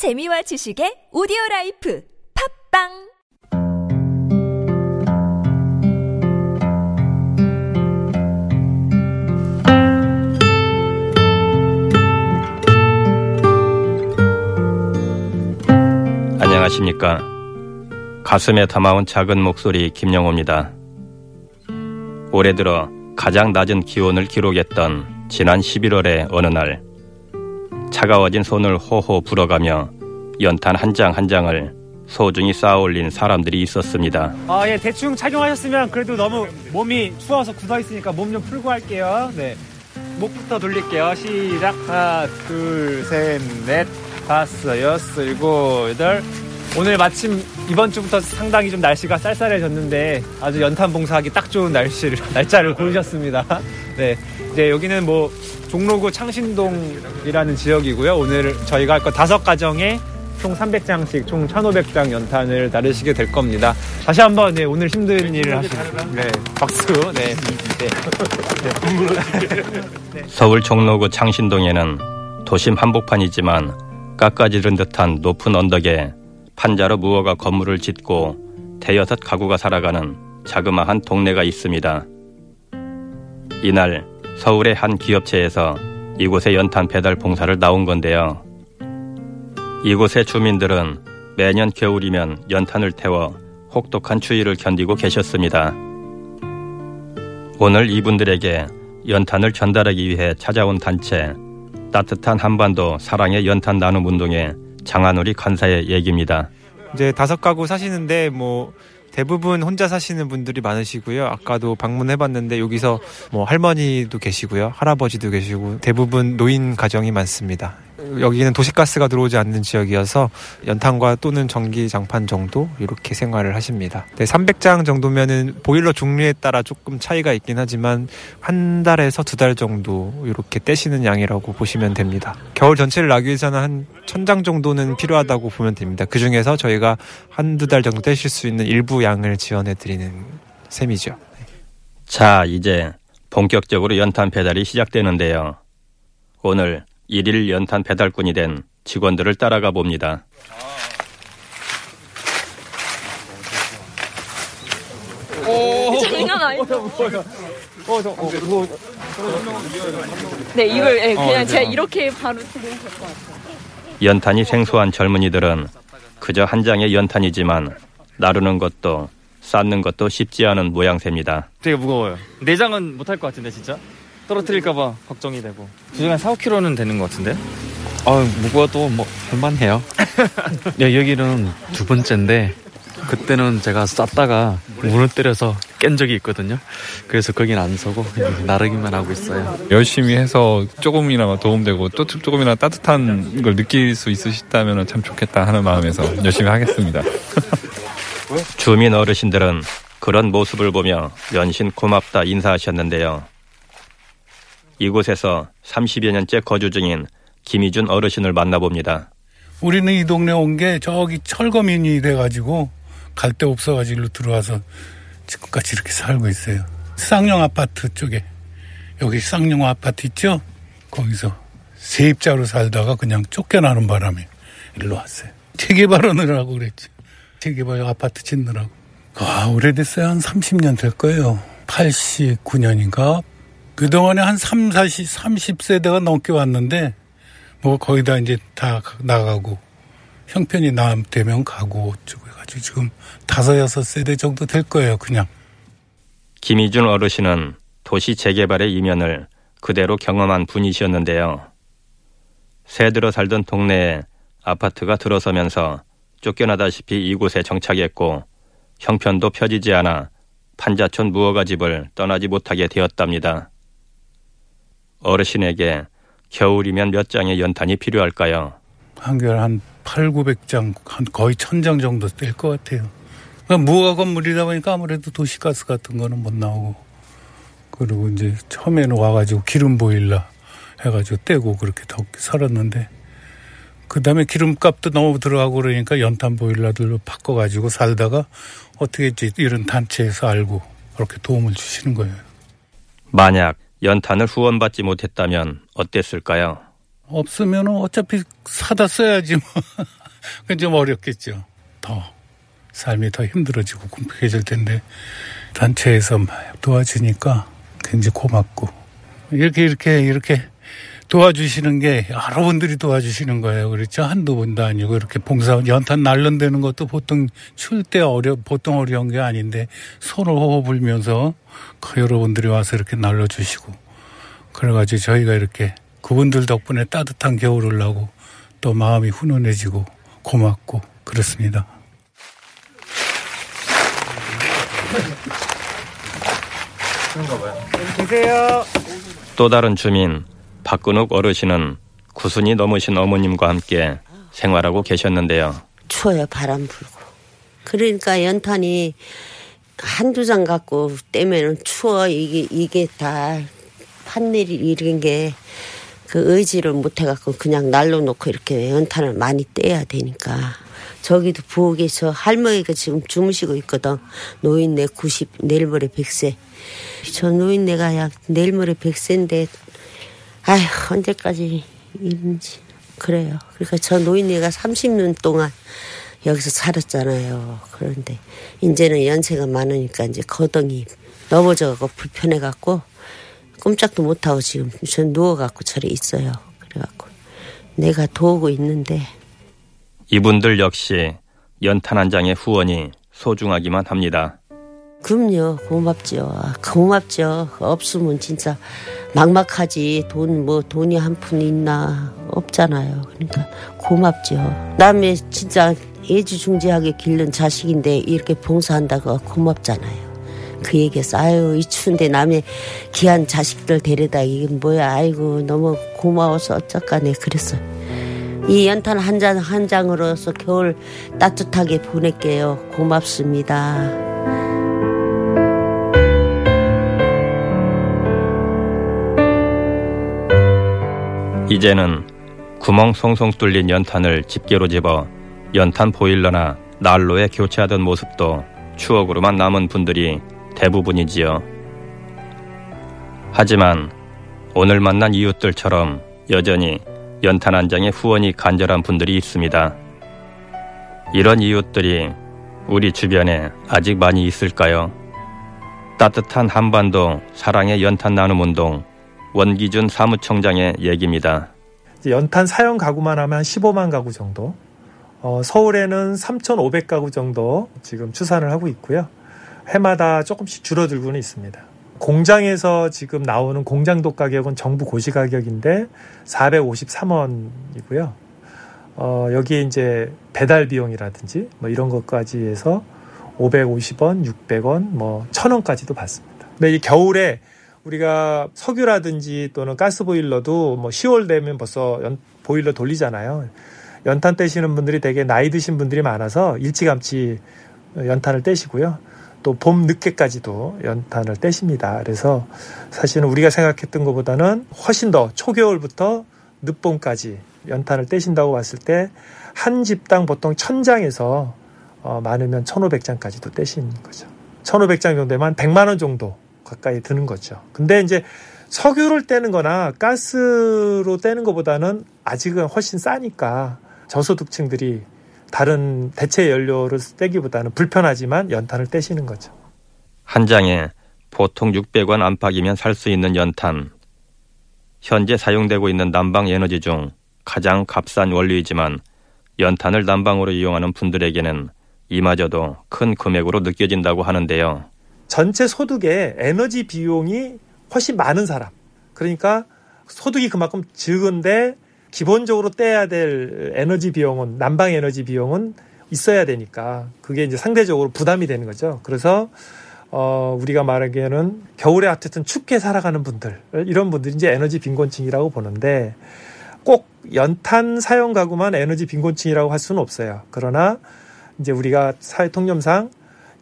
재미와 지식의 오디오 라이프 팟빵 안녕하십니까. 가슴에 담아온 작은 목소리 김영호입니다. 올해 들어 가장 낮은 기온을 기록했던 지난 11월의 어느 날 차가워진 손을 호호 불어가며 연탄 한장한 장을 소중히 쌓아올린 사람들이 있었습니다. 아, 예, 대충 착용하셨으면 그래도 너무 몸이 추워서 굳어 있으니까 몸 좀 풀고 할게요. 네. 목부터 돌릴게요. 시작. 하나, 둘, 셋, 넷, 다섯, 여섯, 일곱, 여덟. 오늘 마침 이번 주부터 상당히 좀 날씨가 쌀쌀해졌는데 아주 연탄 봉사하기 딱 좋은 날씨를, 날짜를 고르셨습니다. 네. 이제 여기는 뭐 종로구 창신동이라는 지역이고요. 오늘 저희가 할 거 다섯 가정에 총 300장씩 총 1,500장 연탄을 나르시게 될 겁니다. 다시 한번 네, 오늘 힘든 일을 하시는 네, 박수. 네. 네. 서울 종로구 창신동에는 도심 한복판이지만 깎아지른 듯한 높은 언덕에 판자로 무허가 건물을 짓고 대여섯 가구가 살아가는 자그마한 동네가 있습니다. 이날 서울의 한 기업체에서 이곳에 연탄 배달 봉사를 나온 건데요. 이곳의 주민들은 매년 겨울이면 연탄을 태워 혹독한 추위를 견디고 계셨습니다. 오늘 이분들에게 연탄을 전달하기 위해 찾아온 단체 따뜻한 한반도 사랑의 연탄 나눔 운동의 장한우리 간사의 얘기입니다. 이제 다섯 가구 사시는데 뭐 대부분 혼자 사시는 분들이 많으시고요. 아까도 방문해봤는데 여기서 뭐 할머니도 계시고요. 할아버지도 계시고 대부분 노인 가정이 많습니다. 여기는 도시가스가 들어오지 않는 지역이어서 연탄과 또는 전기 장판 정도 이렇게 생활을 하십니다. 네, 300장 정도면은 보일러 종류에 따라 조금 차이가 있긴 하지만 한 달에서 두 달 정도 이렇게 떼시는 양이라고 보시면 됩니다. 겨울 전체를 나기 위해서는 한 천 장 정도는 필요하다고 보면 됩니다. 그 중에서 저희가 한두 달 정도 떼실 수 있는 일부 양을 지원해 드리는 셈이죠. 자, 이제 본격적으로 연탄 배달이 시작되는데요. 오늘 일일 연탄 배달꾼이 된 직원들을 따라가 봅니다. 장난 아니죠? 네, 이걸 예, 그냥 제가 이렇게 바로 드리면 될 것 같아요. 연탄이 생소한 젊은이들은 그저 한 장의 연탄이지만 나르는 것도 쌓는 것도 쉽지 않은 모양새입니다. 되게 무거워요. 내장은 못할 것 같은데 진짜 떨어뜨릴까봐 걱정이 되고 주중에 4, 5kg는 되는 것 같은데. 아 무거워도 뭐 할만해요. 네, 여기는 두 번째인데 그때는 제가 쌌다가 무너뜨려서 깬 적이 있거든요. 그래서 거긴 안 서고 나르기만 하고 있어요. 열심히 해서 조금이나마 도움되고 또 조금이나 따뜻한 걸 느낄 수 있으시다면 참 좋겠다 하는 마음에서 열심히 하겠습니다. 주민 어르신들은 그런 모습을 보며 연신 고맙다 인사하셨는데요. 이곳에서 30여 년째 거주 중인 김희준 어르신을 만나봅니다. 우리는 이 동네 온 게 저기 철거민이 돼가지고 갈 데 없어가지고 일로 들어와서 지금까지 이렇게 살고 있어요. 쌍용 아파트 쪽에 여기 쌍용 아파트 있죠? 거기서 세입자로 살다가 그냥 쫓겨나는 바람에 일로 왔어요. 재개발하느라고 그랬지. 재개발 아파트 짓느라고. 아, 오래됐어요. 한 30년 될 거예요. 89년인가? 그동안에 한 3, 40, 30세대가 넘게 왔는데, 뭐 거의 다 이제 다 나가고, 형편이 남 되면 가고, 어쩌고 해가지고 지금 다섯, 여섯 세대 정도 될 거예요, 그냥. 김희준 어르신은 도시 재개발의 이면을 그대로 경험한 분이셨는데요. 새 들어 살던 동네에 아파트가 들어서면서 쫓겨나다시피 이곳에 정착했고 형편도 펴지지 않아 판자촌 무허가 집을 떠나지 못하게 되었답니다. 어르신에게 겨울이면 몇 장의 연탄이 필요할까요? 한결 한 8, 900장, 한 거의 1000장 정도 될 것 같아요. 그러니까 무허가 건물이다 보니까 아무래도 도시가스 같은 거는 못 나오고, 그리고 이제 처음에는 와가지고 기름 보일러 해가지고 떼고 그렇게 더 살았는데, 그 다음에 기름값도 너무 들어가고 그러니까 연탄 보일러들로 바꿔가지고 살다가 어떻게 이제 이런 단체에서 알고 그렇게 도움을 주시는 거예요. 만약 연탄을 후원받지 못했다면 어땠을까요? 없으면 어차피 사다 써야지 뭐. 그건 좀 어렵겠죠. 더 삶이 더 힘들어지고 궁핍해질 텐데 단체에서 도와주니까 굉장히 고맙고 이렇게 이렇게 이렇게 도와주시는 게 여러분들이 도와주시는 거예요. 그렇죠? 한두 번도 아니고 이렇게 봉사 연탄 날른대는 것도 보통 추울 때 어려 보통 어려운 게 아닌데 손을 호호 불면서 그 여러분들이 와서 이렇게 날려 주시고 그래가지고 저희가 이렇게 그분들 덕분에 따뜻한 겨울을 나고 또 마음이 훈훈해지고 고맙고 그렇습니다. 또 다른 주민 박근욱 어르신은 구순이 넘으신 어머님과 함께 생활하고 계셨는데요. 추워요 바람 불고. 그러니까 연탄이 한두 장 갖고 떼면은 추워. 이게 이게 다 판넬이 이런 게 그 의지를 못 해갖고 그냥 날로 놓고 이렇게 연탄을 많이 떼야 되니까. 저기도 부엌에 저 할머니가 지금 주무시고 있거든. 노인네 90 내일 모레 100세. 저 노인네가 약 내일 모레 100세인데 아휴 언제까지 이런지 그래요. 그러니까 저 노인네가 30년 동안 여기서 살았잖아요. 그런데 이제는 연세가 많으니까 이제 거덩이 넘어져갖고 불편해갖고 꼼짝도 못하고 지금 전 누워갖고 저리 있어요. 그래갖고 내가 도우고 있는데 이분들 역시 연탄 한 장의 후원이 소중하기만 합니다. 그럼요. 고맙죠. 고맙죠. 없으면 진짜 막막하지. 돈 뭐 돈이 한 푼 있나 없잖아요. 그러니까 고맙죠. 남의 진짜 애지중지하게 기른 자식인데 이렇게 봉사한다고 고맙잖아요. 그 얘기했어 아유 이 추운데 남의 귀한 자식들 데려다. 이게 뭐야. 아이고 너무 고마워서 어쩌까네. 그랬어요 이 연탄 한장한 장으로서 겨울 따뜻하게 보낼게요. 고맙습니다. 이제는 구멍 송송 뚫린 연탄을 집게로 집어 연탄 보일러나 난로에 교체하던 모습도 추억으로만 남은 분들이 대부분이지요. 하지만 오늘 만난 이웃들처럼 여전히 연탄 한 장의 후원이 간절한 분들이 있습니다. 이런 이웃들이 우리 주변에 아직 많이 있을까요? 따뜻한 한반도 사랑의 연탄 나눔 운동 원기준 사무총장의 얘기입니다. 연탄 사용 가구만 하면 한 15만 가구 정도. 어, 서울에는 3,500가구 정도 지금 추산을 하고 있고요. 해마다 조금씩 줄어들고는 있습니다. 공장에서 지금 나오는 공장도 가격은 정부 고시 가격인데 453원이고요. 어, 여기에 이제 배달 비용이라든지 뭐 이런 것까지 해서 550원, 600원, 뭐 1000원까지도 받습니다. 근데 이 겨울에 우리가 석유라든지 또는 가스 보일러도 뭐 10월 되면 벌써 연, 보일러 돌리잖아요. 연탄 떼시는 분들이 되게 나이 드신 분들이 많아서 일찌감치 연탄을 떼시고요. 또 봄 늦게까지도 연탄을 떼십니다. 그래서 사실은 우리가 생각했던 것보다는 훨씬 더 초겨울부터 늦봄까지 연탄을 떼신다고 봤을 때 한 집당 보통 1000장에서 어, 많으면 1500장까지도 떼신 거죠. 1500장 정도면 100만 원 정도 가까이 드는 거죠. 근데 이제 석유를 떼는 거나 가스로 떼는 것보다는 아직은 훨씬 싸니까 저소득층들이 다른 대체 연료를 떼기보다는 불편하지만 연탄을 떼시는 거죠. 한 장에 보통 600원 안팎이면 살 수 있는 연탄. 현재 사용되고 있는 난방 에너지 중 가장 값싼 원료이지만 연탄을 난방으로 이용하는 분들에게는 이마저도 큰 금액으로 느껴진다고 하는데요. 전체 소득의 에너지 비용이 훨씬 많은 사람. 그러니까 소득이 그만큼 적은데 기본적으로 떼야 될 에너지 비용은 난방 에너지 비용은 있어야 되니까 그게 이제 상대적으로 부담이 되는 거죠. 그래서 어 우리가 말하기에는 겨울에 어쨌든 춥게 살아가는 분들 이런 분들이 이제 에너지 빈곤층이라고 보는데 꼭 연탄 사용 가구만 에너지 빈곤층이라고 할 수는 없어요. 그러나 이제 우리가 사회 통념상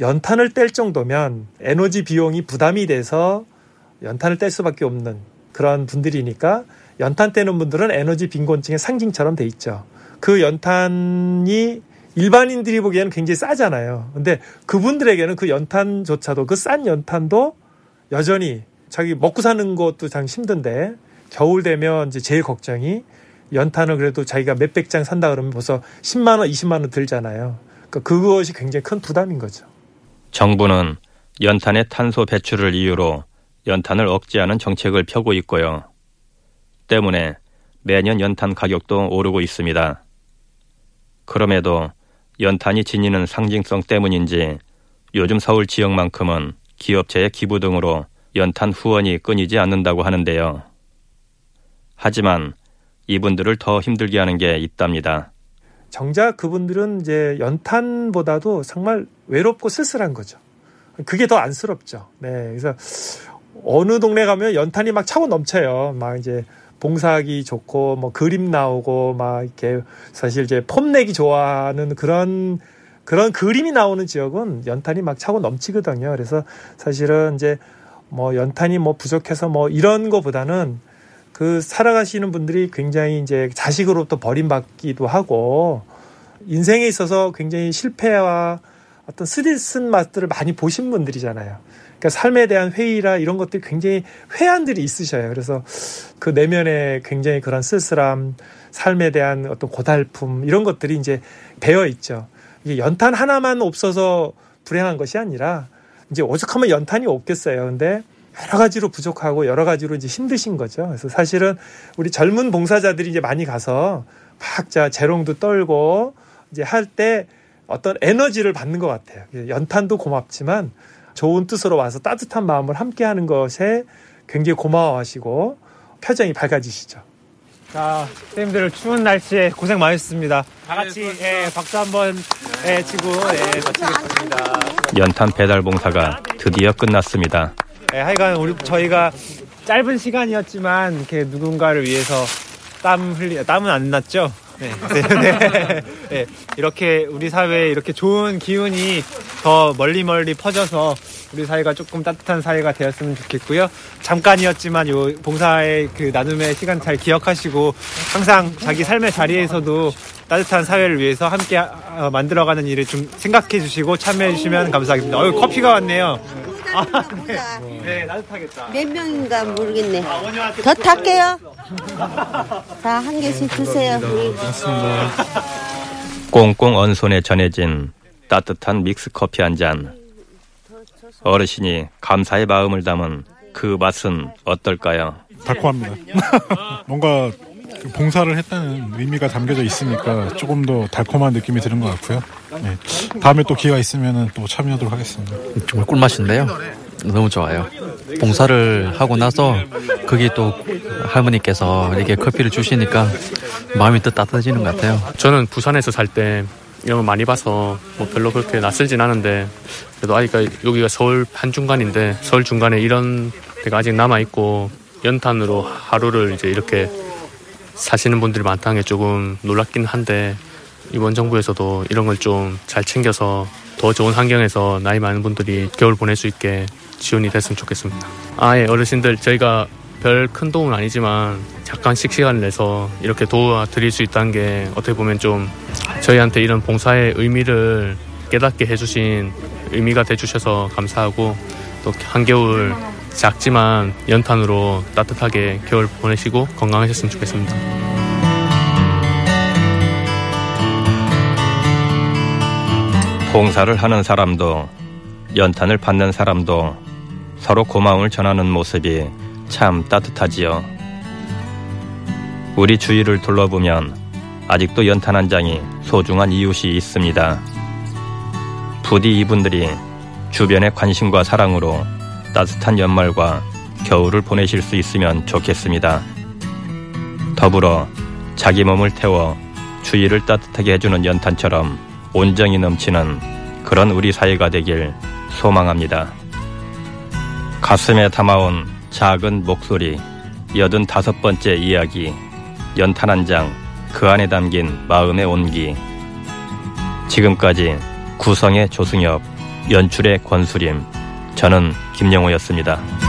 연탄을 뗄 정도면 에너지 비용이 부담이 돼서 연탄을 뗄 수밖에 없는 그런 분들이니까 연탄 떼는 분들은 에너지 빈곤층의 상징처럼 돼 있죠. 그 연탄이 일반인들이 보기에는 굉장히 싸잖아요. 근데 그분들에게는 그 연탄조차도 그 싼 연탄도 여전히 자기 먹고 사는 것도 참 힘든데 겨울 되면 이제 제일 걱정이 연탄을 그래도 자기가 몇백 장 산다 그러면 벌써 10만 원, 20만 원 들잖아요. 그러니까 그것이 굉장히 큰 부담인 거죠. 정부는 연탄의 탄소 배출을 이유로 연탄을 억제하는 정책을 펴고 있고요. 때문에 매년 연탄 가격도 오르고 있습니다. 그럼에도 연탄이 지니는 상징성 때문인지 요즘 서울 지역만큼은 기업체의 기부 등으로 연탄 후원이 끊이지 않는다고 하는데요. 하지만 이분들을 더 힘들게 하는 게 있답니다. 정작 그분들은 이제 연탄보다도 정말 외롭고 쓸쓸한 거죠. 그게 더 안쓰럽죠. 네. 그래서 어느 동네 가면 연탄이 막 차고 넘쳐요. 막 이제 봉사하기 좋고 뭐 그림 나오고 막 이렇게 사실 이제 폼 내기 좋아하는 그런 그런 그림이 나오는 지역은 연탄이 막 차고 넘치거든요. 그래서 사실은 이제 뭐 연탄이 뭐 부족해서 뭐 이런 거보다는 그 살아가시는 분들이 굉장히 이제 자식으로부터 버림받기도 하고 인생에 있어서 굉장히 실패와 어떤 스리쓴 맛들을 많이 보신 분들이잖아요. 그러니까 삶에 대한 회의라 이런 것들이 굉장히 회한들이 있으셔요. 그래서 그 내면에 굉장히 그런 쓸쓸함, 삶에 대한 어떤 고달픔 이런 것들이 이제 배어 있죠. 이게 연탄 하나만 없어서 불행한 것이 아니라 이제 오죽하면 연탄이 없겠어요. 근데 여러 가지로 부족하고 여러 가지로 이제 힘드신 거죠. 그래서 사실은 우리 젊은 봉사자들이 이제 많이 가서 막자 재롱도 떨고 이제 할 때 어떤 에너지를 받는 것 같아요. 연탄도 고맙지만 좋은 뜻으로 와서 따뜻한 마음을 함께 하는 것에 굉장히 고마워하시고 표정이 밝아지시죠. 자, 선생님들 추운 날씨에 고생 많으셨습니다. 다 같이 예, 박수 한번 예, 치고 예, 마치겠습니다. 연탄 배달 봉사가 드디어 끝났습니다. 예, 하여간 우리 저희가 짧은 시간이었지만 이렇게 누군가를 위해서 땀 흘리 땀은 안 났죠? 네. 네. 네. 이렇게 우리 사회에 이렇게 좋은 기운이 더 멀리 멀리 퍼져서 우리 사회가 조금 따뜻한 사회가 되었으면 좋겠고요. 잠깐이었지만 요 봉사의 그 나눔의 시간 잘 기억하시고 항상 자기 삶의 자리에서도 따뜻한 사회를 위해서 함께 어, 만들어가는 일을 좀 생각해 주시고 참여해 주시면 감사하겠습니다. 어 커피가 왔네요. 아, 네. 네, 따뜻하겠다. 몇 명인가 모르겠네. 더 탈게요. 자, 한 개씩 드세요. 꽁꽁 언 손에 전해진 따뜻한 믹스 커피 한 잔. 어르신이 감사의 마음을 담은 그 맛은 어떨까요? 달콤합니다. 뭔가 그 봉사를 했다는 의미가 담겨져 있으니까 조금 더 달콤한 느낌이 드는 것 같고요. 네. 다음에 또 기회가 있으면 또 참여하도록 하겠습니다. 정말 꿀맛인데요. 너무 좋아요. 봉사를 하고 나서 거기 또 할머니께서 이렇게 커피를 주시니까 마음이 또 따뜻해지는 것 같아요. 저는 부산에서 살 때 이런 걸 많이 봐서 뭐 별로 그렇게 낯설진 않은데 그래도 아직 여기가 서울 한 중간인데 서울 중간에 이런 데가 아직 남아 있고 연탄으로 하루를 이제 이렇게 사시는 분들이 많다는 게 조금 놀랍긴 한데 이번 정부에서도 이런 걸 좀 잘 챙겨서 더 좋은 환경에서 나이 많은 분들이 겨울 보낼 수 있게 지원이 됐으면 좋겠습니다. 아예 어르신들 저희가 별 큰 도움은 아니지만 잠깐씩 시간을 내서 이렇게 도와드릴 수 있다는 게 어떻게 보면 좀 저희한테 이런 봉사의 의미를 깨닫게 해주신 의미가 돼주셔서 감사하고 또 한겨울 작지만 연탄으로 따뜻하게 겨울 보내시고 건강하셨으면 좋겠습니다. 봉사를 하는 사람도 연탄을 받는 사람도 서로 고마움을 전하는 모습이 참 따뜻하지요. 우리 주위를 둘러보면 아직도 연탄 한 장이 소중한 이웃이 있습니다. 부디 이분들이 주변의 관심과 사랑으로 따뜻한 연말과 겨울을 보내실 수 있으면 좋겠습니다. 더불어 자기 몸을 태워 주위를 따뜻하게 해주는 연탄처럼 온정이 넘치는 그런 우리 사회가 되길 소망합니다. 가슴에 담아온 작은 목소리, 여든 다섯 번째 이야기, 연탄 한 장, 그 안에 담긴 마음의 온기. 지금까지 구성의 조승엽, 연출의 권수림, 저는 김영호였습니다.